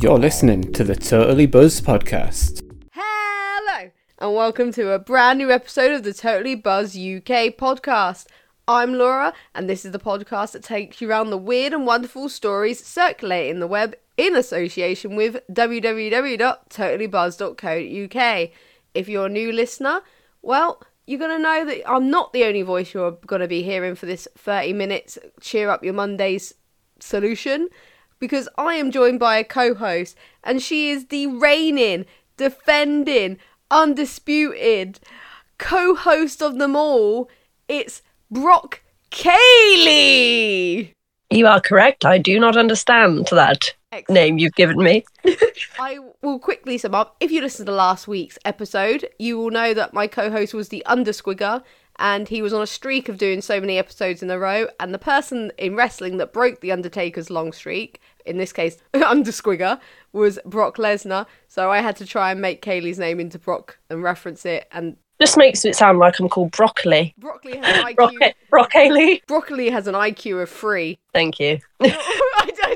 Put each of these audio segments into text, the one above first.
You're listening to the Totally Buzz podcast. Hello, and welcome to a brand new episode of the Totally Buzz UK podcast. I'm Laura, and this is the podcast that takes you around the weird and wonderful stories circulating the web in association with www.totallybuzz.co.uk. If you're a new listener, well, you're going to know that I'm not the only voice you're going to be hearing for this 30 minutes cheer up your Mondays solution because I am joined by a co host and she is the reigning, defending, undisputed co host of them all. It's Brock Kaylee. You are correct. I do not understand that Excellent. name you've given me. I will quickly sum up. If you listened to last week's episode, you will know that my co host was the Undersquigger and he was on a streak of doing so many episodes in a row. And the person in wrestling that broke the Undertaker's long streak, in this case, Undersquigger, was Brock Lesnar. So I had to try and make Kaylee's name into Brock and reference it. And Just makes it sound like I'm called Broccoli. Broccoli has an IQ. Broccoli. Broccoli has an IQ of three. Thank you.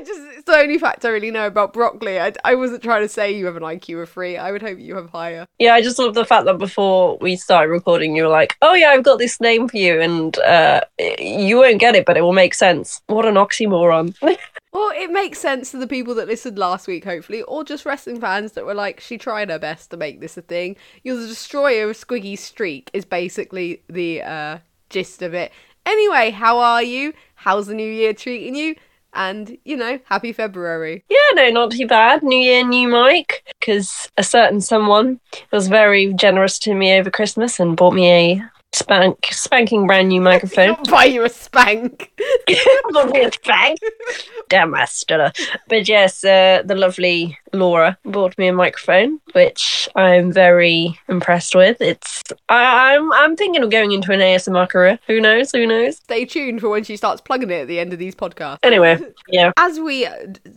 Just it's the only fact I really know about broccoli. I, I wasn't trying to say you have an IQ of three. I would hope you have higher. Yeah, I just love the fact that before we started recording, you were like, "Oh yeah, I've got this name for you," and uh, you won't get it, but it will make sense. What an oxymoron! Well, it makes sense to the people that listened last week, hopefully, or just wrestling fans that were like, she tried her best to make this a thing. You're the destroyer of Squiggy's streak, is basically the uh, gist of it. Anyway, how are you? How's the new year treating you? And, you know, happy February. yeah, no, not too bad. New year, new mic. Because a certain someone was very generous to me over Christmas and bought me a spank, spanking brand new microphone. Buy you a spank. bought me a spank. Damn, stutter. But yes, uh, the lovely Laura bought me a microphone, which I'm very impressed with. It's I, I'm I'm thinking of going into an ASMR career. Who knows? Who knows? Stay tuned for when she starts plugging it at the end of these podcasts. Anyway, yeah. as we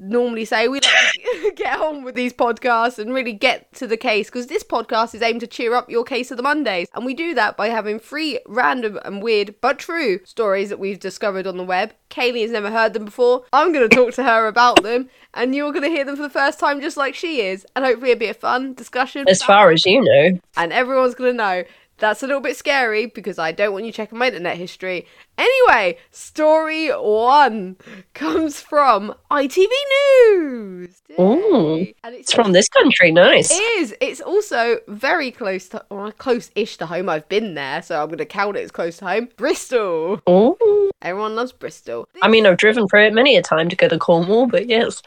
normally say, we like get on with these podcasts and really get to the case because this podcast is aimed to cheer up your case of the Mondays. And we do that by having three random and weird but true stories that we've discovered on the web. Kaylee has never heard them before. I'm going to talk to her about them, and you're going to hear them for the first time just like she is. And hopefully, it'll be a fun discussion. As far as you know, and everyone's to know. That's a little bit scary because I don't want you checking my internet history. Anyway, story one comes from ITV News. Yay. and it's from this country. Nice. It is. It's also very close to, well, close-ish to home. I've been there, so I'm going to count it as close to home. Bristol. Ooh. Everyone loves Bristol. I mean, I've driven through it many a time to go to Cornwall, but yes.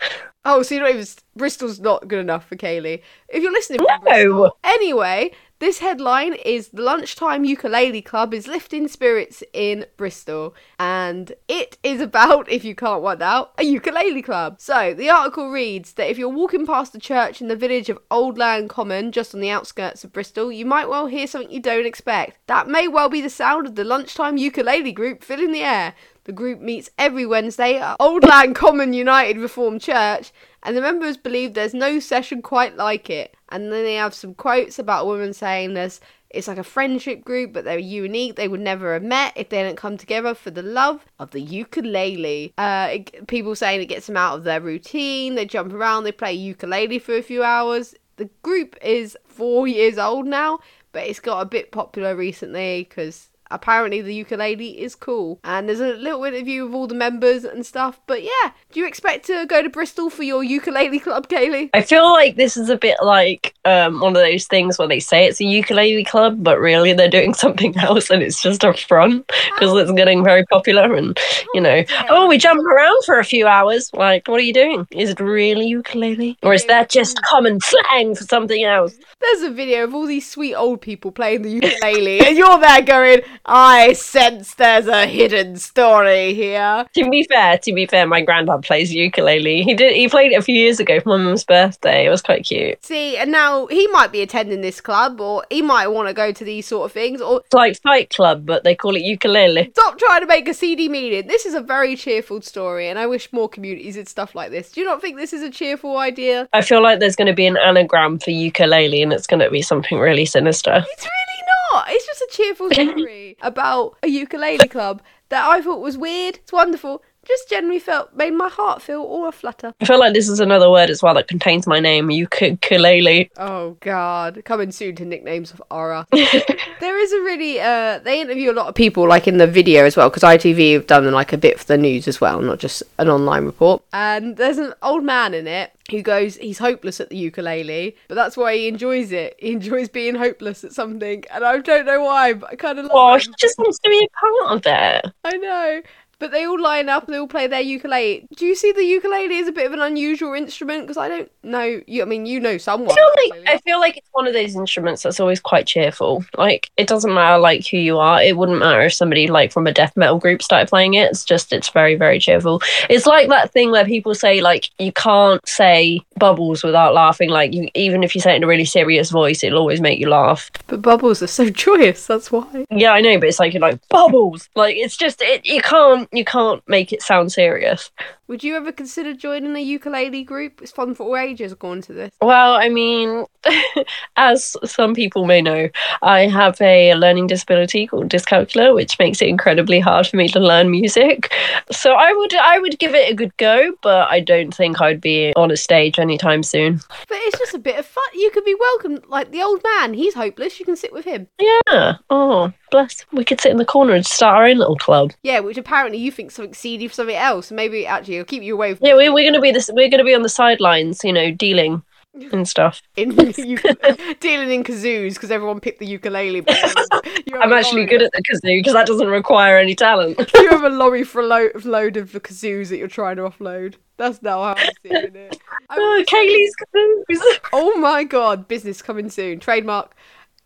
Oh, so you don't even. Bristol's not good enough for Kaylee. If you're listening No. Bristol. Anyway, this headline is The Lunchtime Ukulele Club is lifting spirits in Bristol. And it is about, if you can't work out, a ukulele club. So the article reads that if you're walking past the church in the village of Oldland Common, just on the outskirts of Bristol, you might well hear something you don't expect. That may well be the sound of the lunchtime ukulele group filling the air. The group meets every Wednesday at Oldland Common United Reformed Church, and the members believe there's no session quite like it. And then they have some quotes about a woman saying there's it's like a friendship group, but they're unique. They would never have met if they didn't come together for the love of the ukulele. Uh, it, people saying it gets them out of their routine. They jump around, they play ukulele for a few hours. The group is four years old now, but it's got a bit popular recently because apparently the ukulele is cool. And there's a little interview with all the members and stuff. But yeah, do you expect to go to Bristol for your ukulele club, Kaylee? I feel like this is a bit like um, one of those things where they say it's a ukulele club, but really they're doing something else and it's just a front because it's getting very popular. And, you know, oh, we jump around for a few hours. Like, what are you doing? Is it really ukulele? Or is that just common slang for something else? There's a video of all these sweet old people playing the ukulele, and you're there going, I sense there's a hidden story here. To be fair, to be fair, my granddad plays ukulele. He did. He played it a few years ago for my mum's birthday. It was quite cute. See, and now he might be attending this club, or he might want to go to these sort of things, or It's like Fight Club, but they call it ukulele. stop trying to make a CD meeting. This is a very cheerful story, and I wish more communities did stuff like this. Do you not think this is a cheerful idea? I feel like there's going to be an anagram for ukulele, and it's going to be something really sinister. It's really not. It's just a cheerful story about a ukulele club that I thought was weird. It's wonderful. Just generally felt made my heart feel all aflutter. I feel like this is another word as well that contains my name, ukulele. Oh God, coming soon to nicknames of Aura. there is a really uh, they interview a lot of people like in the video as well because ITV have done like a bit for the news as well, not just an online report. And there's an old man in it who goes he's hopeless at the ukulele, but that's why he enjoys it. He enjoys being hopeless at something, and I don't know why, but I kind of love. Oh, he just wants to be a part of it. I know. But they all line up and they all play their ukulele. Do you see the ukulele as a bit of an unusual instrument? Because I don't know. You, I mean, you know someone. I feel like. I feel like it's one of those instruments that's always quite cheerful. Like it doesn't matter like who you are. It wouldn't matter if somebody like from a death metal group started playing it. It's just it's very very cheerful. It's like that thing where people say like you can't say bubbles without laughing. Like you even if you say it in a really serious voice, it'll always make you laugh. But bubbles are so joyous. That's why. Yeah, I know, but it's like you're like bubbles. Like it's just it. You can't you can't make it sound serious. Would you ever consider joining a ukulele group? It's fun for all ages, according to this. Well, I mean, as some people may know, I have a learning disability called dyscalculia, which makes it incredibly hard for me to learn music. So I would I would give it a good go, but I don't think I'd be on a stage anytime soon. But it's just a bit of fun. You could be welcome. Like the old man, he's hopeless. You can sit with him. Yeah. Oh, bless. We could sit in the corner and start our own little club. Yeah, which apparently you think something seedy for something else. Maybe actually it'll keep you away from Yeah, we, we're gonna be this. We're gonna be on the sidelines, you know, dealing and stuff. in dealing in kazoos because everyone picked the ukulele. but you have I'm actually good at the kazoo because that doesn't require any talent. You have a lorry for a lo- load of the kazoos that you're trying to offload. That's now how I'm seeing it. Oh, Kaylee's kazoos. Oh my god, business coming soon. Trademark.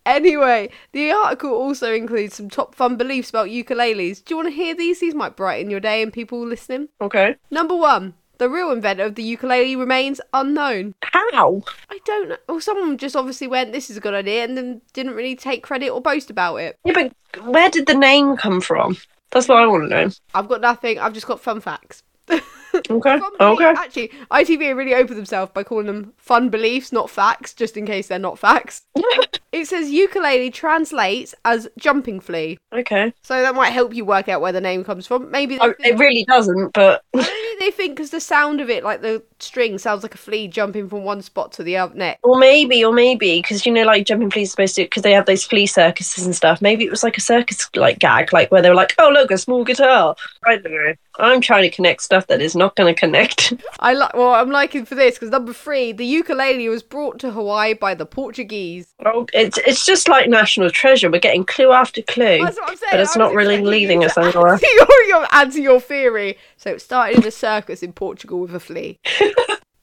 Anyway, the article also includes some top fun beliefs about ukuleles. Do you want to hear these? These might brighten your day and people listening. Okay. Number one, the real inventor of the ukulele remains unknown. How? I don't know. Well, someone just obviously went, this is a good idea, and then didn't really take credit or boast about it. Yeah, but where did the name come from? That's what I want to know. I've got nothing. I've just got fun facts. Okay. Okay. Actually, ITV really opened themselves by calling them fun beliefs, not facts, just in case they're not facts. it says ukulele translates as jumping flea. Okay. So that might help you work out where the name comes from. Maybe Oh, it really doesn't, but maybe they think because the sound of it, like the string, sounds like a flea jumping from one spot to the other neck. or maybe, or maybe because you know, like jumping fleas are supposed to because they have those flea circuses and stuff. Maybe it was like a circus like gag, like where they were like, "Oh, look, a small guitar." I don't know. I'm trying to connect stuff that is not going to connect. I like. Well, I'm liking for this because number three, the ukulele was brought to Hawaii by the Portuguese. oh, it's it's just like national treasure. We're getting clue after clue, That's what I'm saying. but it's I not really leading us anywhere. to your, your, add to your theory. So it started in a circus in Portugal with a flea.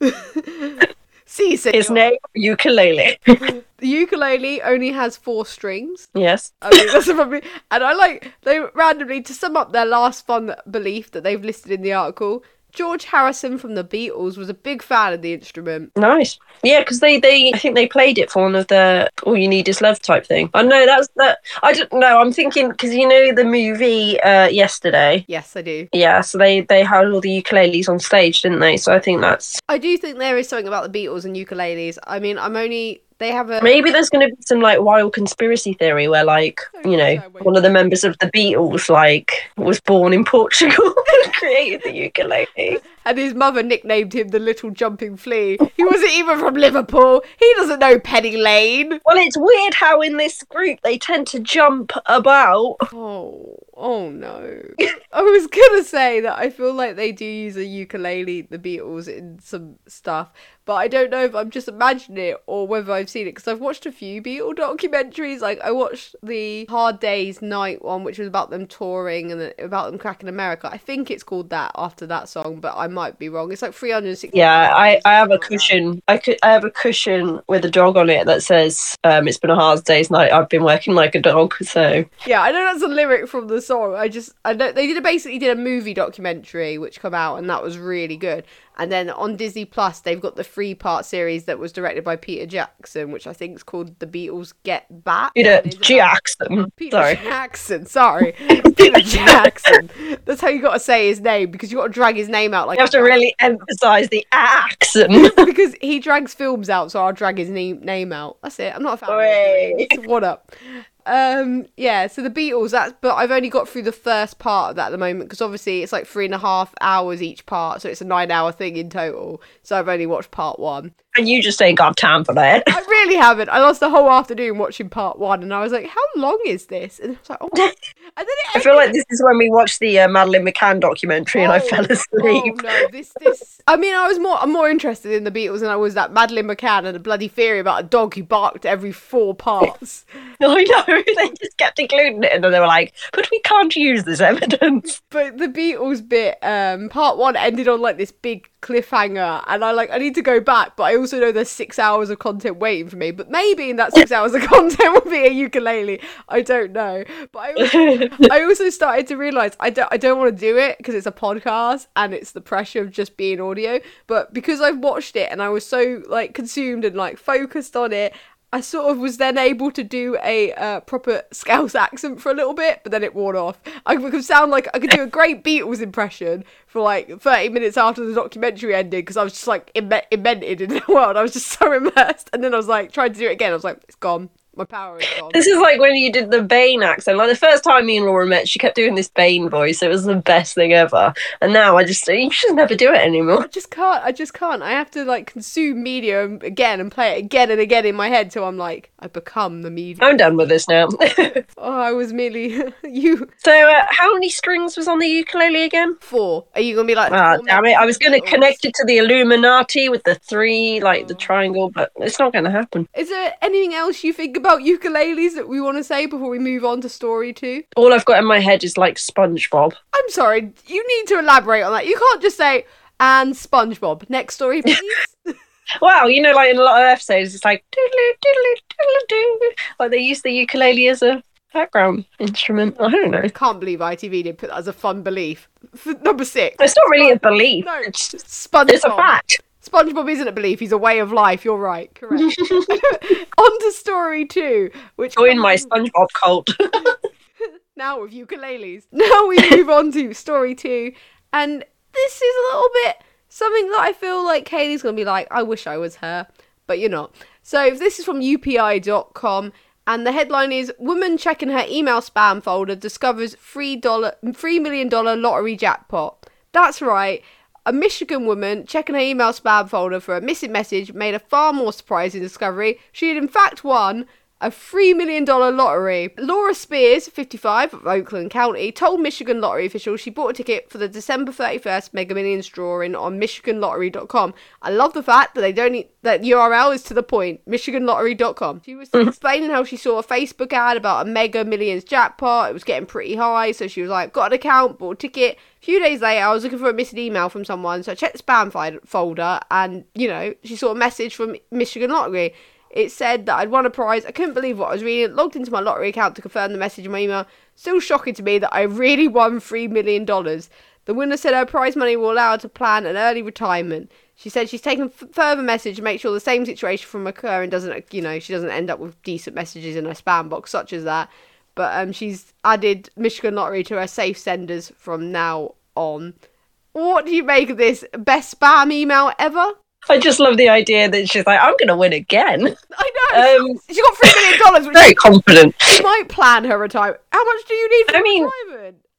See, His name ukulele. The ukulele only has four strings. yes. I mean, that's probably, and I like they randomly to sum up their last fun belief that they've listed in the article. George Harrison from the Beatles was a big fan of the instrument. Nice. Yeah, because they, they I think they played it for one of the all you need is love type thing. I know that's that. I don't know. I'm thinking because you know the movie uh, yesterday. Yes, I do. Yeah, so they they had all the ukuleles on stage, didn't they? So I think that's I do think there is something about the Beatles and ukuleles. I mean, I'm only they have a maybe there's going to be some like wild conspiracy theory where like you know one of the members of the Beatles like was born in Portugal and created the ukulele. and his mother nicknamed him the little jumping flea. He wasn't even from Liverpool. He doesn't know Penny Lane. Well, it's weird how in this group they tend to jump about. Oh, oh no. I was gonna say that I feel like they do use a ukulele, the Beatles, in some stuff, but I don't know if I'm just imagining it or whether I've seen it because I've watched a few Beatle documentaries. Like I watched the Hard Days Night one, which was about them touring and about them cracking America. I think it's called that after that song, but I might be wrong. It's like 360. Yeah, I, I have a that. cushion. I could I have a cushion with a dog on it that says um, "It's been a hard day's night. I've been working like a dog." So Yeah, I know that's a lyric from the song. I just I know they did basically did a movie documentary which come out and that was really good. And then on Disney Plus they've got the three part series that was directed by Peter Jackson, which I think is called The Beatles Get Back. Peter And it's about- Jackson. Peter Sorry. Jackson, sorry. Peter Jackson. That's how you gotta say his name because you gotta drag his name out like You have to really emphasize the accent. because he drags films out, so I'll drag his name name out. That's it. I'm not a fan. What up? Um, yeah. So the Beatles. That's but I've only got through the first part of that at the moment because obviously it's like three and a half hours each part, so it's a nine-hour thing in total. So I've only watched part one. And you just ain't got time for that. I really haven't. I lost the whole afternoon watching part one, and I was like, "How long is this?" And I was like, "Oh," and then it I feel like this is when we watched the uh, Madeleine McCann documentary and I Oh, fell asleep. Oh no, this this. I mean, I was more I'm more interested in the Beatles than I was that Madeleine McCann and a bloody theory about a dog who barked every four parts. I know, they just kept including it and then they were like, but we can't use this evidence. but the Beatles bit, um, part one ended on like this big cliffhanger, and I like I need to go back, but I also know there's six hours of content waiting for me. But maybe in that six hours of content will be a ukulele. I don't know. But I also, I also started to realize I don't I don't want to do it because it's a podcast and it's the pressure of just being audio. But because I've watched it and I was so like consumed and like focused on it. I sort of was then able to do a uh, proper Scouse accent for a little bit, but then it wore off. I could sound like I could do a great Beatles impression for like 30 minutes after the documentary ended because I was just like Im- in the world. I was just so immersed. And then I was like, trying to do it again. I was like, it's gone. My power is gone. This is like when you did the Bane accent. Like the first time me and Laura met, she kept doing this Bane voice. It was the best thing ever. And now I just, you just never do it anymore. I just can't. I just can't. I have to like consume media again and play it again and again in my head till I'm like, I become the media. I'm done with this now. Oh, I was merely you. so, uh, how many strings was on the ukulele again? Four. Are you gonna be like? Ah, damn it. I was to connect it to the Illuminati with the three, like the triangle, but it's not to happen. Is there anything else you think about ukuleles that we want to say before we move on to story two? All I've got in my head is like SpongeBob. I'm sorry, you need to elaborate on that. You can't just say and SpongeBob. Next story, please. Wow, you know, like in a lot of episodes, it's like doodly doodly doodly doo. Like they use the ukulele as a background instrument. I don't know. I can't believe ITV did put that as a fun belief. Number six. It's not really a belief. No, It's, SpongeBob. it's a fact. SpongeBob isn't a belief; he's a way of life. You're right. Correct. on to story two, which Join my SpongeBob cult. now with ukuleles. Now we move on to story two, and this is a little bit something that I feel like Kaylee's gonna be like, I wish I was her, but you're not. So this is from UPI.com. And the headline is Woman checking her email spam folder discovers $3, $3 million lottery jackpot. That's right. A Michigan woman checking her email spam folder for a missing message made a far more surprising discovery. She had in fact won a $3 million lottery. Laura Spears, 55, of Oakland County, told Michigan lottery officials she bought a ticket for the December 31st Mega Millions drawing on MichiganLottery.com. I love the fact that they don't need, that URL is to the point, MichiganLottery.com. She was mm. explaining how she saw a Facebook ad about a Mega Millions jackpot. It was getting pretty high, so she was like, got an account, bought a ticket. A few days later, I was looking for a missing email from someone, so I checked the spam folder, and you know, she saw a message from Michigan Lottery. It said that I'd won a prize. I couldn't believe what I was reading. Logged into my lottery account to confirm the message in my email. Still shocking to me that I really won $3 million. The winner said her prize money will allow her to plan an early retirement. She said she's taken f- further message to make sure the same situation from occurring doesn't, you know, she doesn't end up with decent messages in her spam box, such as that. But um, she's added Michigan Lottery to her safe senders from now on. What do you make of this? Best spam email ever? I just love the idea that she's like, I'm going to win again. I know. Um, she got three million dollars, which Very confident. she might plan her retirement. How much do you need for I mean-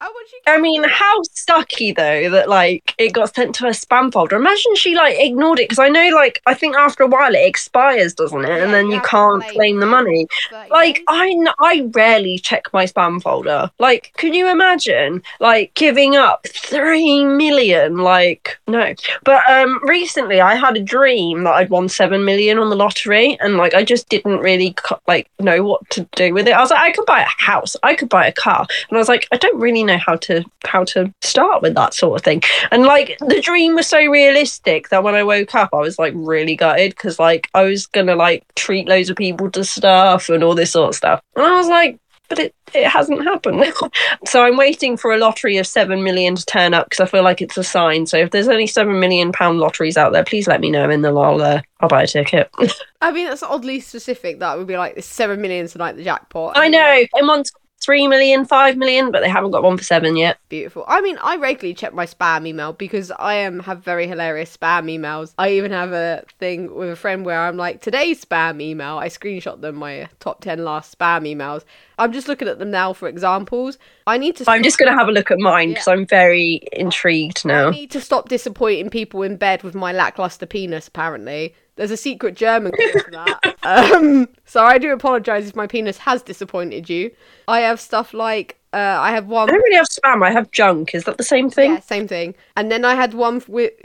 retirement? How much you I mean, how sucky though that like it got sent to her spam folder. Imagine she like ignored it because I know like I think after a while it expires, doesn't it? Yeah, and then you you can't claim claim the money. 30 Like I, I rarely check my spam folder. Like, can you imagine like giving up three million? Like, no. But um, recently I had a dream that I'd won seven million on the lottery, and like I just didn't really like know what to do with it. I was like, I could buy a house, I could buy a car, and I was like, I don't really know how to how to start with that sort of thing. And like the dream was so realistic that when I woke up, I was like really gutted because like I was gonna like treat loads of people to stuff and all this sort of stuff. And I was like, but it, it hasn't happened. so I'm waiting for a lottery of seven million to turn up because I feel like it's a sign. So if there's any seven million pound lotteries out there, please let me know and then I'll uh, I'll buy a ticket. I mean, that's oddly specific. That would be like seven million tonight, the jackpot. I know on three million, five million, but they haven't got one for seven yet. Beautiful. I mean, I regularly check my spam email because I am have very hilarious spam emails. I even have a thing with a friend where I'm like, today's spam email. I screenshot them my top ten last spam emails. I'm just looking at them now for examples. I need to. I'm just going to have a look at mine because I'm very intrigued now. I need to stop disappointing people in bed with my lackluster penis. Apparently, there's a secret German code for that. um, so I do apologise if my penis has disappointed you. I have stuff like uh, I have one. I don't really have spam. I have junk. Is that the same thing? Yeah, same thing. And then I had one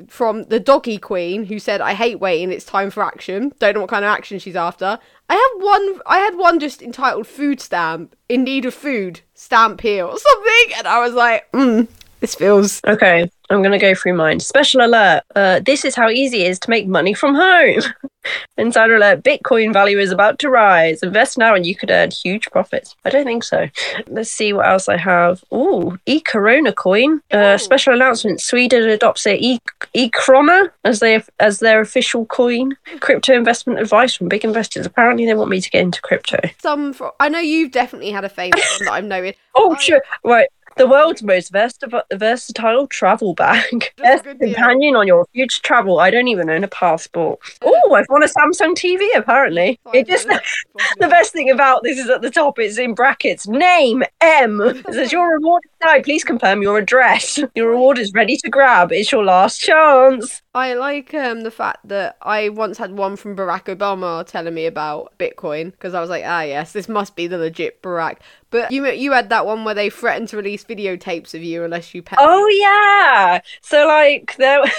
from the doggy queen who said, "I hate waiting. It's time for action." Don't know what kind of action she's after. I have one. I had one just entitled "Food Stamp." In need of food, stamp here or something, and I was like, mm, "This feels." Okay, I'm going to go through mine. Special alert. Uh, this is how easy it is to make money from home. Insider alert. Bitcoin value is about to rise. Invest now and you could earn huge profits. I don't think so. Let's see what else I have. Ooh, e-corona coin. Uh, special announcement. Sweden adopts e- e-krona as, they, as their official coin. Crypto investment advice from big investors. Apparently they want me to get into crypto. Some. For, I know you've definitely had a favourite one that I've noted. Oh, I- sure. Right. The world's most vers- versatile travel bag. Best deal. companion on your future travel. I don't even own a passport. Oh, I've won a Samsung TV apparently. It just the best thing about this is at the top. It's in brackets. Name M. It says your reward is now. Please confirm your address. Your reward is ready to grab. It's your last chance. I like um, the fact that I once had one from Barack Obama telling me about Bitcoin because I was like, ah, yes, this must be the legit Barack. But you you had that one where they threatened to release videotapes of you unless you pay. Oh yeah. So like there.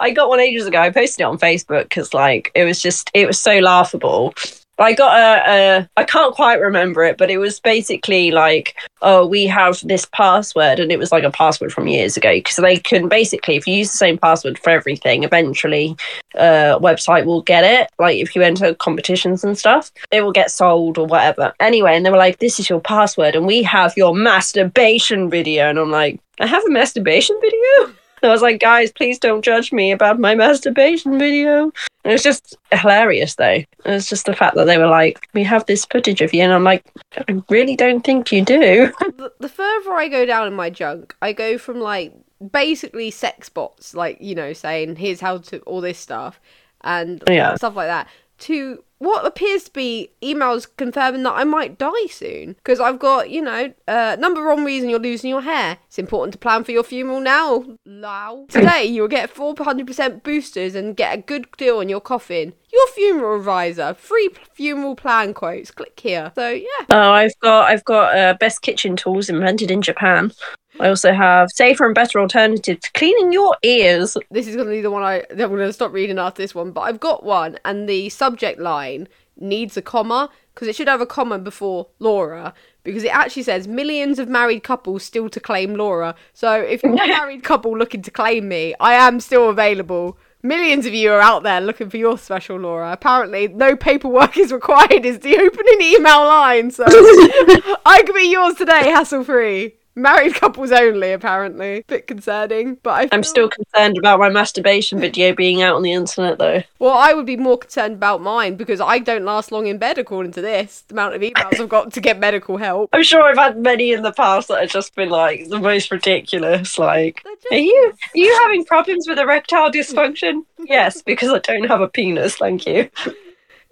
I got one ages ago. I posted it on Facebook because like it was just it was so laughable. I got a, a I can't quite remember it, but it was basically like, oh, we have this password, and it was like a password from years ago because they can basically, if you use the same password for everything, eventually, uh, website will get it. Like if you enter competitions and stuff, it will get sold or whatever. Anyway, and they were like, this is your password, and we have your masturbation video, and I'm like, I have a masturbation video. And I was like, guys, please don't judge me about my masturbation video. It was just hilarious, though. It was just the fact that they were like, we have this footage of you. And I'm like, I really don't think you do. the, the further I go down in my junk, I go from like basically sex bots, like you know, saying here's how to all this stuff and Yeah. stuff like that, to what appears to be emails confirming that I might die soon because I've got you know uh, number one reason you're losing your hair. It's important to plan for your funeral now. Low. Today you'll get 400% boosters and get a good deal on your coffin. Your funeral advisor, free funeral plan quotes. Click here. So yeah. Oh, I've got I've got uh, best kitchen tools invented in Japan. I also have safer and better alternative to cleaning your ears. this is going to be the one I I'm going to stop reading after this one, but I've got one, and the subject line needs a comma because it should have a comma before Laura because it actually says millions of married couples still to claim Laura. So if you're a married couple looking to claim me, I am still available. Millions of you are out there looking for your special Laura. Apparently, no paperwork is required is the opening email line, so I could be yours today, hassle free. Married couples only, apparently. Bit concerning, but I I'm still concerned about my masturbation video being out on the internet though. Well, I would be more concerned about mine because I don't last long in bed, according to this. The amount of emails I've got to get medical help. I'm sure I've had many in the past that have just been like the most ridiculous. Like, just- are you are you having problems with erectile dysfunction? yes, because I don't have a penis. Thank you.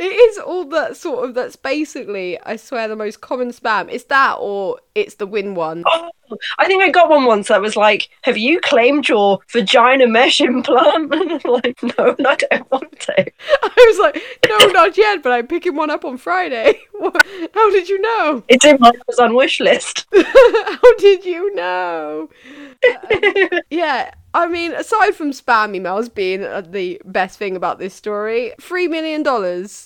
It is all that sort of. That's basically, I swear, the most common spam. It's that, or it's the win one. Oh, I think I got one once that was like, "Have you claimed your vagina mesh implant?" And I'm like, "No, I don't want to." I was like, no, not yet, but I'm picking one up on Friday. How did you know? It's in my Amazon wish list. How did you know? Um, yeah, I mean, aside from spam emails being uh, the best thing about this story, $3 million.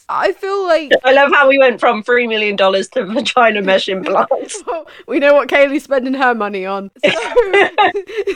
I feel like I love how we went from three million dollars to vagina mesh implants. Well, we know what Kaylee's spending her money on.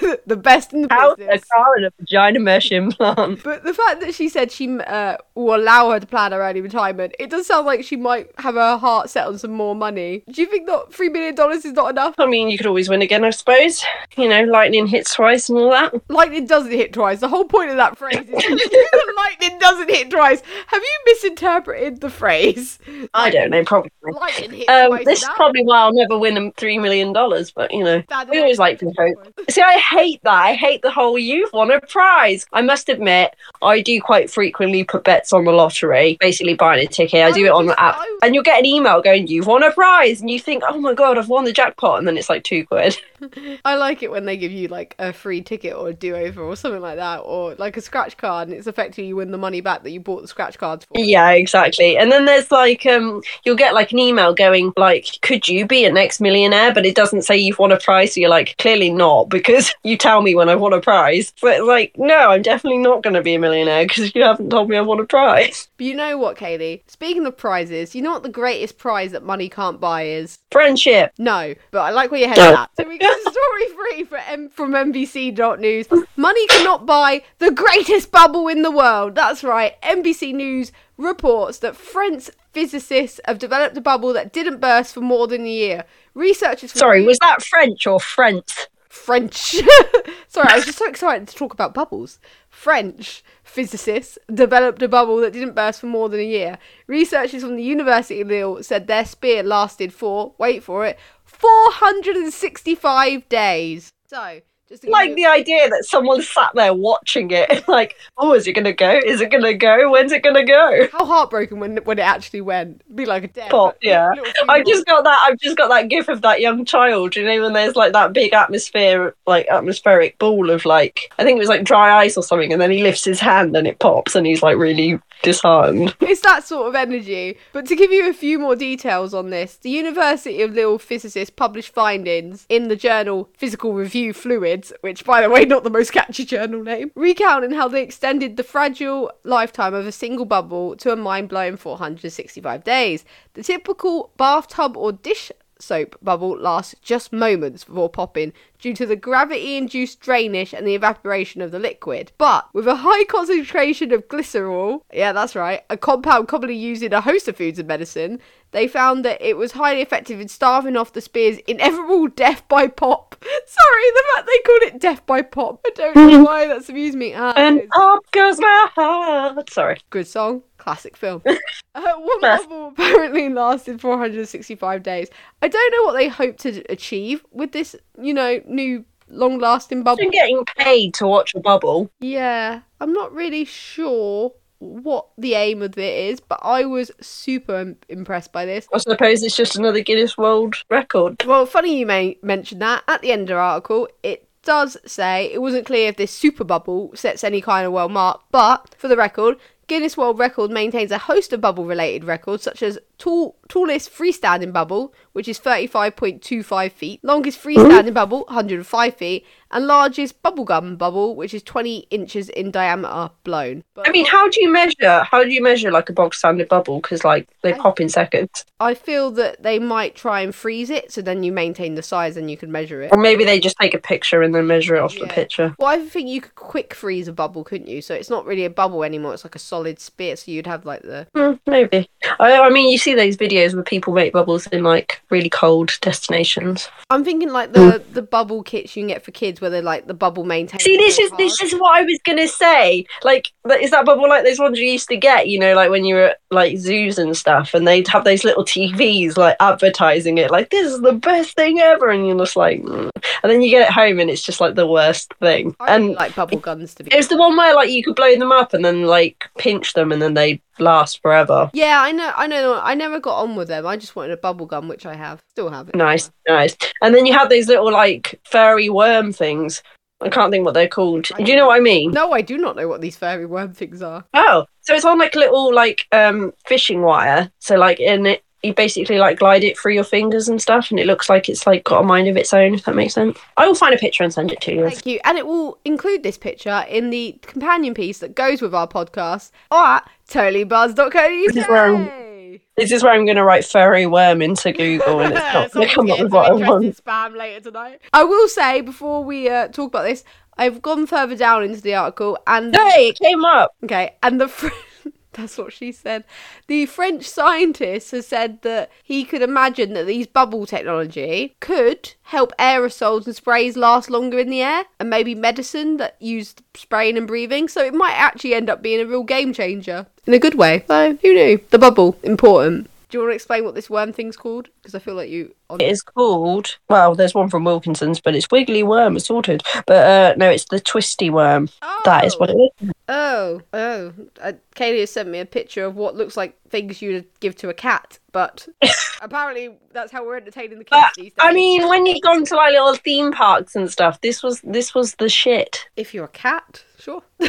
So, the best in the a business. car, and a vagina mesh implant. But the fact that she said she uh, will allow her to plan her early retirement, it does sound like she might have her heart set on some more money. Do you think that $3 million is not enough? I mean, you could always win again, I suppose. You know, lightning hits twice and all that. Lightning doesn't hit twice. The whole point of that phrase is lightning doesn't hit twice. Have you misinterpreted the phrase? I don't know, probably. Lightning hit Um, twice. this is probably why I'll never win a three million dollars, but you know, we always like to hope. See, I hate that. I hate the whole you've won a prize. I must admit, I do quite frequently put bets on the lottery, basically buying a ticket. I do it on the app, and you'll get an email going, "You've won a prize," and you think, "Oh my god, I've won the jackpot," and then it's like two quid. I like it when they give you like a free ticket or a do over or something like that, or like a scratch card, and it's effectively you win the money back that you bought the scratch cards for. Yeah, exactly. And then there's like um you'll get like an email going like, could you be a next millionaire? But it doesn't say you've won a prize. So you're like, clearly not, because you tell me when I won a prize. But like, no, I'm definitely not gonna be a millionaire because you haven't told me I won a prize. But you know what, Kaylee? Speaking of prizes, you know what the greatest prize that money can't buy is? Friendship. No, but I like where your head's No. at. So we got a story free for M- from NBC.news. Money cannot buy the greatest bubble in the world. That's right. NBC News reports that French physicists have developed a bubble that didn't burst for more than a year. Researchers. Sorry, was that French or French? French. Sorry, I was just so excited to talk about bubbles. French physicists developed a bubble that didn't burst for more than a year. Researchers from the University of Lille said their spear lasted for, wait for it, 465 days. So, just to give Like the idea that someone sat there watching it, like, oh, is it gonna go? Is it gonna go? When's it gonna go? how heartbroken when when it actually went. Be like a death. Pop, yeah. I funeral. just got that. I've just got that gif of that young child. You know, when there's like that big atmosphere, like atmospheric ball of like, I think it was like dry ice or something, and then he lifts his hand and it pops, and he's like really disheartened. It's that sort of energy. But to give you a few more details on this, the University of Lille physicists published findings in the journal Physical Review Fluids, which, by the way, not the most catchy journal name, recounting how they extended the fragile lifetime of a single bubble to a mind blowing 465 days. The typical bathtub or dish soap bubble lasts just moments before popping due to the gravity induced drainage and the evaporation of the liquid. But with a high concentration of glycerol, yeah, that's right, a compound commonly used in a host of foods and medicine, they found that it was highly effective in starving off the spear's inevitable death by pop. Sorry, the fact they called it death by pop. I don't know why that's amused me. Ah, And up goes my heart. Sorry. Good song, classic film. uh, one bubble apparently lasted 465 days. I don't know what they hope to achieve with this, you know, new long lasting bubble. Getting paid to watch a bubble. Yeah, I'm not really sure what the aim of it is, but I was super impressed by this. I suppose it's just another Guinness World Record. Well, funny you may mention that. At the end of the article, it does say it wasn't clear if this super bubble sets any kind of world mark, but for the record, Guinness World Record maintains a host of bubble related records, such as tall, tallest freestanding bubble, which is 35.25 feet, longest freestanding bubble, 105 feet, and largest bubblegum bubble, which is 20 inches in diameter blown. But I mean, how do you measure? How do you measure like a bog standard bubble? Because like they I- pop in seconds, I feel that they might try and freeze it, so then you maintain the size and you can measure it. or maybe they just take a picture and then measure it off the picture. Well, I think you could quick freeze a bubble, couldn't you? So it's not really a bubble anymore. It's like a solid spear. So you'd have like the Hmm, maybe. I, I mean, you see those videos where people make bubbles in like really cold destinations. I'm thinking like the the bubble kits you can get for kids, where they're like the bubble maintained. See, this so is this is what I was gonna say. Like, is that bubble like those ones you used to get? You know, like when you were at like zoos and stuff, and they'd have those little TVs like advertising it, like this is the best thing ever, and you're just like, mm. and then you get it home and it's just like the worst thing. I really and like bubble guns to be. it was the one where like you could blow them up and then like pinch them and then they last forever. Yeah, I know. I know. I never got on with them. I just wanted a bubble gun, which I have. Still have it. Nice, nice. And then you have these little like furry worm things. I can't think what they're called. Do you know what I mean? No, I do not know what these fairy worm things are. Oh, so it's on like a little like um fishing wire. So like in it, you basically like glide it through your fingers and stuff, and it looks like it's like got a mind of its own. If that makes sense. I will find a picture and send it to you. Thank you. And it will include this picture in the companion piece that goes with our podcast at totallybuzz.co.uk. This is where I'm going to write furry worm into Google, and it's not going to come up with what I want. spam later tonight. I will say before we uh, talk about this, I've gone further down into the article and Hey, it came up. okay, and the fr- That's what she said. The French scientist has said that he could imagine that these bubble technology could help aerosols and sprays last longer in the air, and maybe medicine that used spraying and breathing. So it might actually end up being a real game changer in a good way. So who knew? The bubble important. Do you want to explain what this worm thing's called? Because I feel like you. On- It is called, well, there's one from Wilkinson's, but it's Wiggly Worm assorted. But uh, no, it's the Twisty Worm. That is what it is. Oh, oh. Uh, Kaylee has sent me a picture of what looks like things you'd give to a cat, but apparently that's how we're entertaining the kids But, these days. I mean, when you've gone to like little theme parks and stuff, this was this was the shit. if you're a cat, sure.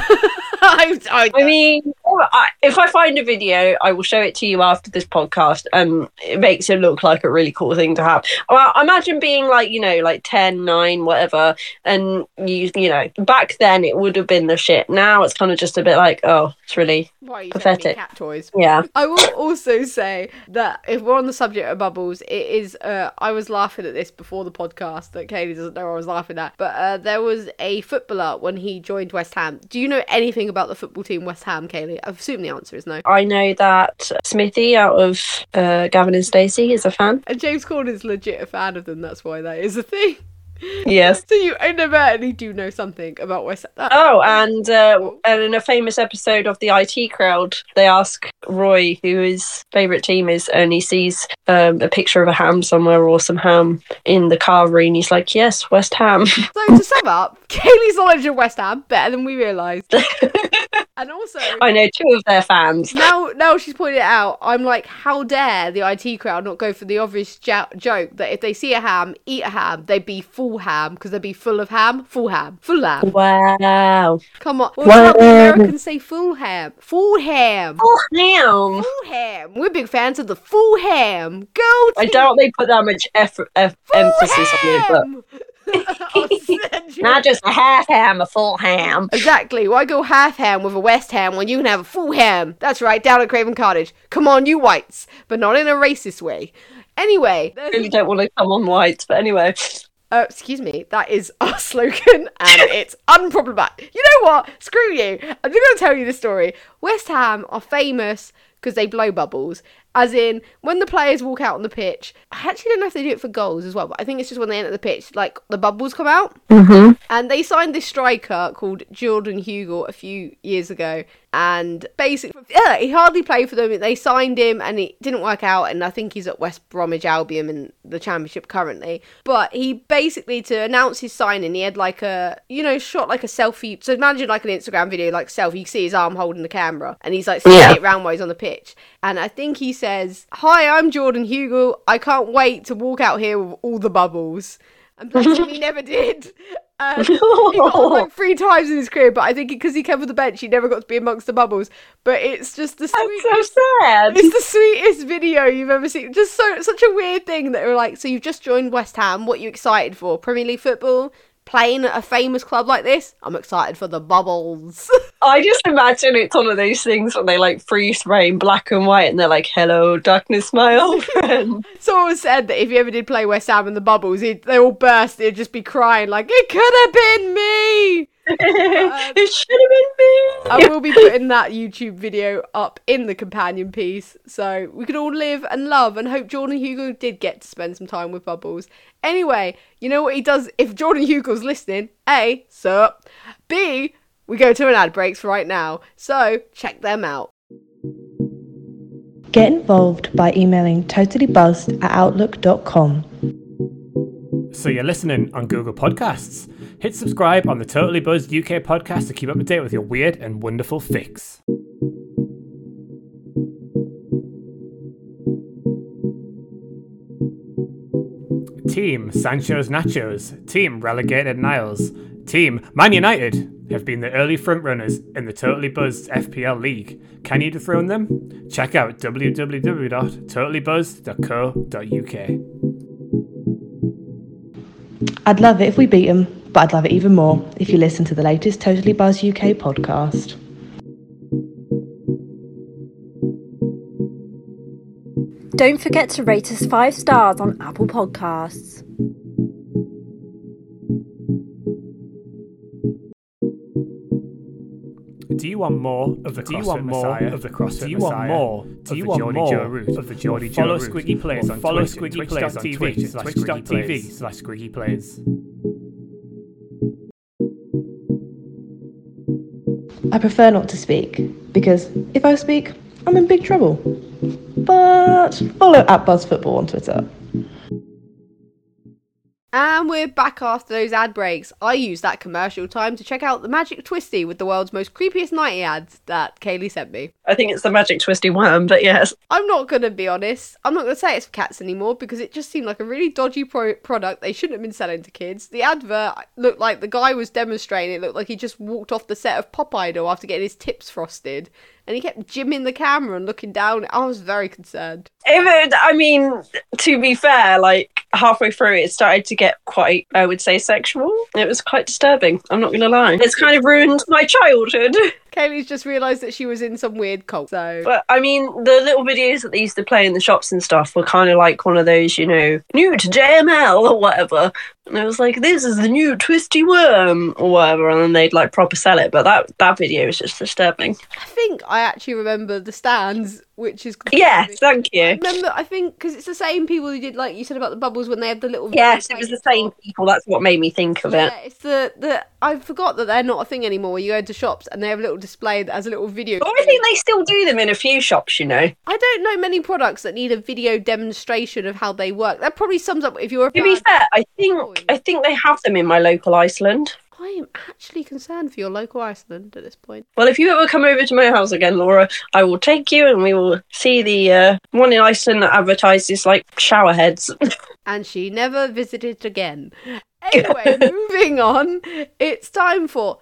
I, I, I mean, if I find a video, I will show it to you after this podcast, and it makes it look like a really cool thing to have. Well, imagine being like, you know, like 10, 9, whatever, and you, you know, back then it would have been the shit. Now it's kind of just a bit like, oh, it's really, why are you sending pathetic. cat toys? yeah. I will also say that if we're on the subject of bubbles, it is. Uh, I was laughing at this before the podcast that Kaylee doesn't know I was laughing at. But uh, there was a footballer when he joined West Ham. Do you know anything about the football team West Ham, Kaylee? I assume the answer is no. I know that Smithy out of uh, Gavin and Stacey is a fan. And James is legit a fan of them. That's why that is a thing. Yes. So you inadvertently do know something about West Ham. Oh, and uh, and in a famous episode of the IT crowd, they ask Roy who his favourite team is, and he sees um, a picture of a ham somewhere or some ham in the carvery, and he's like, "Yes, West Ham." So to sum up, Kaylee's knowledge of West Ham better than we realised. and also, I know two of their fans. now now she's pointed it out. I'm like, how dare the IT crowd not go for the obvious jo- joke that if they see a ham, eat a ham, they'd be full ham because they'd be full of ham, full ham, full ham. Wow. Come on, well, Wow. Americans say full ham, full ham, Oh, ham. full ham. We're big fans of the full ham. Go. I doubt they put that much effort, eff- Full emphasis on it, but ham! I'll send you not just a half ham, a full ham. Exactly. Why go half ham with a West Ham when you can have a full ham? That's right, down at Craven Cottage. Come on, you whites, but not in a racist way. Anyway, I really don't want to come on whites, but anyway. Uh, excuse me, that is our slogan, and it's unproblematic. You know what? Screw you. I'm just going to tell you the story. West Ham are famous because they blow bubbles. As in, when the players walk out on the pitch, I actually don't know if they do it for goals as well, but I think it's just when they enter the pitch, like the bubbles come out. Mm-hmm. And they signed this striker called Jordan Hugill a few years ago. And basically, yeah, he hardly played for them. They signed him and it didn't work out. And I think he's at West Bromwich Albion in the Championship currently. But he basically, to announce his signing, he had like a, you know, shot like a selfie. So imagine like an Instagram video, like selfie. You see his arm holding the camera and he's like Yeah. it round while he's on the pitch. And I think he says, Hi, I'm Jordan Hugill. I can't wait to walk out here with all the bubbles. And he never did. And he got like three times in his career, but I think because he covered the bench, he never got to be amongst the bubbles. But it's just the sweetest. That's so sad. It's the sweetest video you've ever seen. Just so such a weird thing that we're like, so you've just joined West Ham. What are you excited for? Premier League football? Playing at a famous club like this? I'm excited for the bubbles. I just imagine it's one of those things when they like freeze frame black and white and they're like, hello, darkness, my old friend. Someone said that if you ever did play West Ham and the bubbles, they all burst. They'd just be crying like, "It could have been me." Um, it should have been me. I will be putting that YouTube video up in the companion piece, so we could all live and love and hope Jordan Hugo did get to spend some time with Bubbles. Anyway, you know what he does if Jordan Hugo's listening? A, sup. B, we go to an ad breaks right now, so check them out. Get involved by emailing totallybuzzed at outlook.com. So you're listening on Google Podcasts. Hit subscribe on the Totally Buzzed UK podcast to keep up to date with your weird and wonderful fix. Team Sancho's Nachos, Team Relegated Niles, Team Man United have been the early frontrunners in the Totally Buzzed FPL League. Can you dethrone them? Check out www.totallybuzzed.co.uk. I'd love it if we beat them, but I'd love it even more if you listen to the latest Totally Buzz UK podcast. Don't forget to rate us five stars on Apple Podcasts. Do you want more of the Do you want more Messiah, of the CrossFit Do you want more? Do you want more of the Geordie Joe Follow Squiggy Plays on follow Squiggy Plays on Twitch slash Twitch.tv slash Squiggy Plays. I prefer not to speak because if I speak, I'm in big trouble. But follow at BuzzFootball on Twitter. And we're back after those ad breaks. I used that commercial time to check out the Magic Twisty with the world's most creepiest nighty ads that Kaylee sent me. I think it's the Magic Twisty worm, but yes. I'm not going to be honest. I'm not going to say it's for cats anymore because it just seemed like a really dodgy pro- product they shouldn't have been selling to kids. The advert looked like the guy was demonstrating. It looked like he just walked off the set of Pop Idol after getting his tips frosted and he kept jimming the camera and looking down. I was very concerned. It, I mean, to be fair, like halfway through, it started to get quite, I would say, sexual. It was quite disturbing. I'm not going to lie. It's kind of ruined my childhood. Kaylee's just realised that she was in some weird cult. So, but I mean, the little videos that they used to play in the shops and stuff were kind of like one of those, you know, new to JML or whatever. And it was like, this is the new twisty worm or whatever, and then they'd like proper sell it. But that that video is just disturbing. I think I actually remember the stands which is yes, thank you. I remember, I think because it's the same people who did like you said about the bubbles when they had the little. Yes, it was the same people. That's what made me think of yeah, it. It's the the I forgot that they're not a thing anymore. You go into shops and they have a little display that has a little video. But I think they still do them in a few shops. You know, I don't know many products that need a video demonstration of how they work. That probably sums up if you're. A to be fair, I think oh, I think they have them in my local Iceland. I am actually concerned for your local Iceland at this point. Well, if you ever come over to my house again, Laura, I will take you and we will see the uh, one in Iceland that advertises like shower heads. and she never visited again. Anyway, moving on, it's time for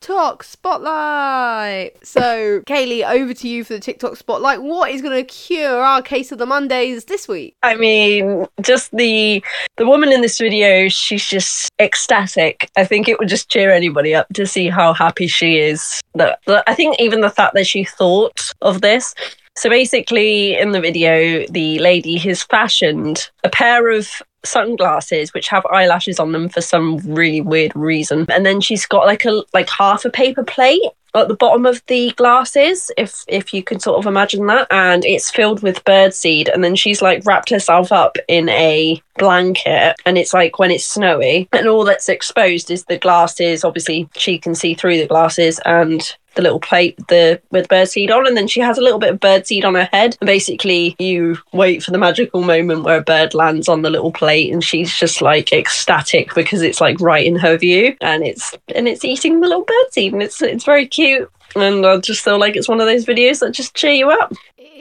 TikTok Spotlight. So, Kaylee, over to you for the TikTok Spotlight. What is going to cure our case of the Mondays this week? I mean, just the the woman in this video, she's just ecstatic. I think it would just cheer anybody up to see how happy she is. That I think even the fact that she thought of this so basically, in the video, the lady has fashioned a pair of sunglasses which have eyelashes on them for some really weird reason. And then she's got like a like half a paper plate at the bottom of the glasses if if you can sort of imagine that. And it's filled with birdseed. And then she's like wrapped herself up in a blanket. And it's like when it's snowy. And all that's exposed is the glasses. Obviously she can see through the glasses and the little plate the with birdseed on and then she has a little bit of birdseed on her head and basically you wait for the magical moment where a bird lands on the little plate and she's just like ecstatic because it's like right in her view and it's and it's eating the little birdseed and it's it's very cute and I just feel like it's one of those videos that just cheer you up.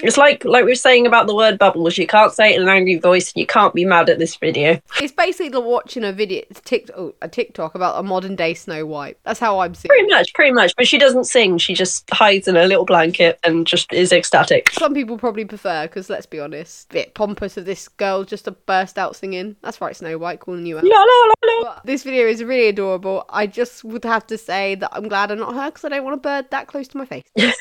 It's like like we were saying about the word bubbles. You can't say it in an angry voice, and you can't be mad at this video. It's basically watching a video, TikTok, oh, a TikTok about a modern day Snow White. That's how I'm seeing. Pretty much, pretty much. But she doesn't sing. She just hides in a little blanket and just is ecstatic. Some people probably prefer because let's be honest, bit pompous of this girl just to burst out singing. That's right, Snow White calling you out. This video is really adorable. I just would have to say that I'm glad I'm not her because I don't want a bird that close to my face.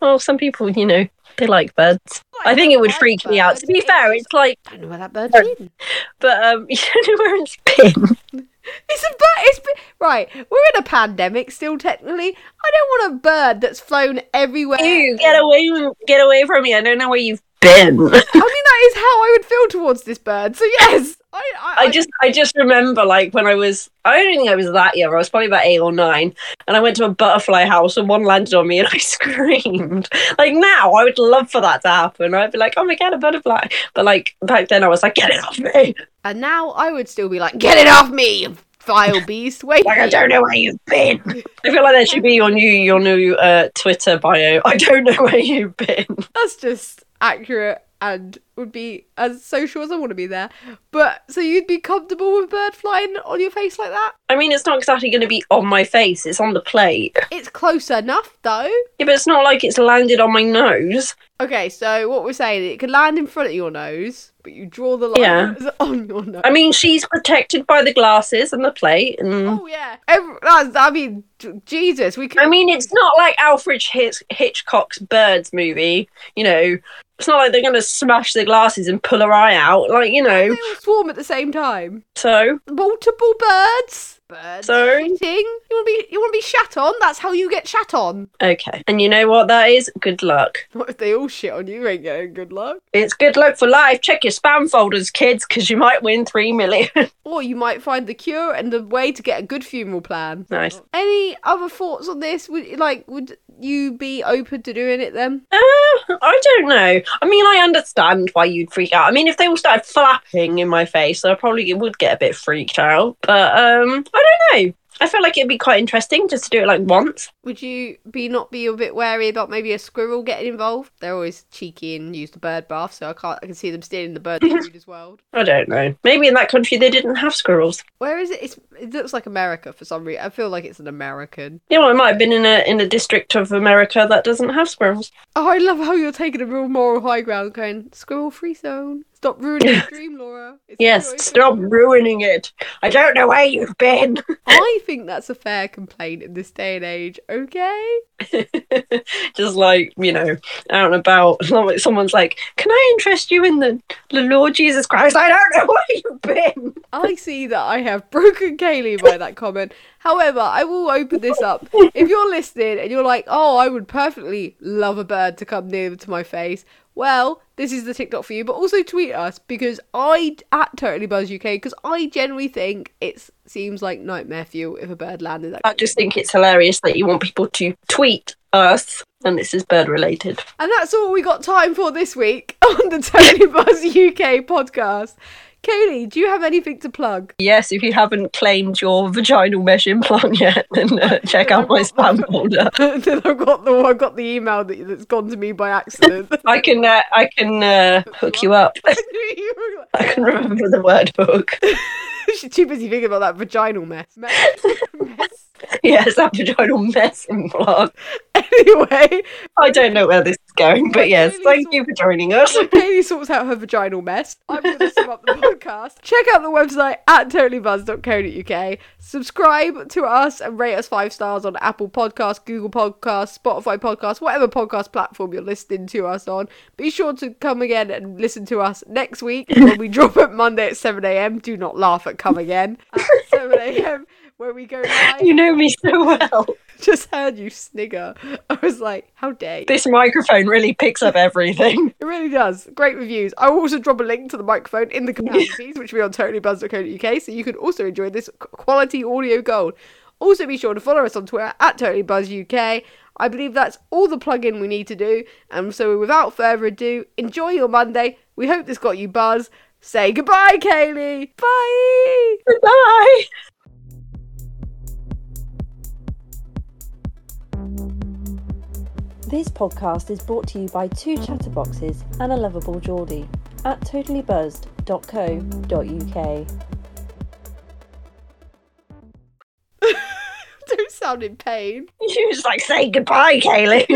well, some people, you know, they like birds. I think it would freak me out. To be fair, it's like I don't know where that bird's been. But um, you don't know where it's been. It's a bird. It's been, right. We're in a pandemic still. Technically, I don't want a bird that's flown everywhere. Ew, get away! Get away from me! I don't know where you've been. I mean, that is how I would feel towards this bird. So yes, I, I, I just, I just remember like when I was, I don't think I was that young. I was probably about eight or nine, and I went to a butterfly house, and one landed on me, and I screamed. Like now, I would love for that to happen. I'd be like, oh my god, a butterfly! But like back then, I was like, get it off me. And now I would still be like, get it off me, you vile beast! Wait, like I don't know where you've been. I feel like that should be your new, your new uh, Twitter bio. I don't know where you've been. That's just accurate and would be as social as I want to be there. But so you'd be comfortable with bird flying on your face like that? I mean, it's not exactly going to be on my face. It's on the plate. It's close enough, though. Yeah, but it's not like it's landed on my nose. Okay, so what we're saying, it could land in front of your nose, but you draw the line Yeah. on your nose. I mean, she's protected by the glasses and the plate, and Oh yeah, Every, that's, I mean Jesus, we could. I mean, it's not like Alfred Hitch- Hitchcock's Birds movie. You know, it's not like they're going to smash the glasses and pull her eye out. Like, you they know, all swarm at the same time. so, Multiple birds. Birds. so. You want to be? You want to be shat on? That's how you get shat on. okay. And you know what that is? Good luck. What if they all shit on you? You Ain't getting good luck. It's good luck for life. Check your spam folders, kids, because you might win three million. Or you might find the cure and the way to get a good funeral plan. nice. Any other thoughts on this? Would like would you be open to doing it then? Uh, I don't know. I mean, I understand why you'd freak out. I mean, if they all started flapping in my face, I probably would get a bit freaked out. But um, I don't know. I feel like it'd be quite interesting just to do it like once. Would you be not be a bit wary about maybe a squirrel getting involved? They're always cheeky and use the bird bath, so I can't. I can see them stealing the bird food as well. I don't know. Maybe in that country they didn't have squirrels. Where is it? It's, it looks like America for some reason. I feel like it's an American. You know, it might have been in a in a district of America that doesn't have squirrels. Oh, I love how you're taking a real moral high ground, going squirrel free zone. Stop ruining the dream, Laura. It's Yes, stop ruining it. I don't know where you've been. I think that's a fair complaint in this day and age. Okay. just like you know, out and about. Someone- Someone's like, "Can I interest you in the the Lord Jesus Christ?" I don't know where you've been. I see that I have broken Kaylee by that comment. However, I will open this up. If you're listening and you're like, oh, I would perfectly love a bird to come near to my face, well, this is the TikTok for you. But also tweet us because I at Totally Buzz UK because I generally think it seems like nightmare fuel if a bird landed. That I just think it's hilarious that you want people to tweet us, and this is bird related. And that's all we got time for this week on the Totally Buzz UK podcast. Kaylee, do you have anything to plug? Yes, if you haven't claimed your vaginal mesh implant yet, then uh, check out my spam folder. then I've got the I got the email that, that's gone to me by accident. I can uh, I can uh, hook you up. I can remember the word hook. She's too busy thinking about that vaginal mess. mess. mess. Yes, that vaginal mess implant. Anyway, I don't know where this is going, but yes, thank you for joining us. Kaylee sorts out her vaginal mess. I'm going to sum up the podcast. Check out the website at totallybuzz.co.uk. Subscribe to us and rate us five stars on Apple Podcasts, Google Podcasts, Spotify Podcasts, whatever podcast platform you're listening to us on. Be sure to come again and listen to us next week when we drop at Monday at 7am. Do not laugh at come again at 7am where we go live. You know me so well. Just heard you snigger. I was like, how dare you? This microphone really picks up everything. It really does. Great reviews. I will also drop a link to the microphone in the companion piece, which will be on totallybuzz.co.uk, so you can also enjoy this quality audio gold. Also, be sure to follow us on Twitter at totallybuzzuk. I believe that's all the plug-in we need to do. And so, without further ado, enjoy your Monday. We hope this got you buzz. Say goodbye, Kaylee. Bye. Goodbye. This podcast is brought to you by two chatterboxes and a lovable Geordie at totallybuzzed.co.uk. Don't sound in pain. You just like say goodbye, Kaylee.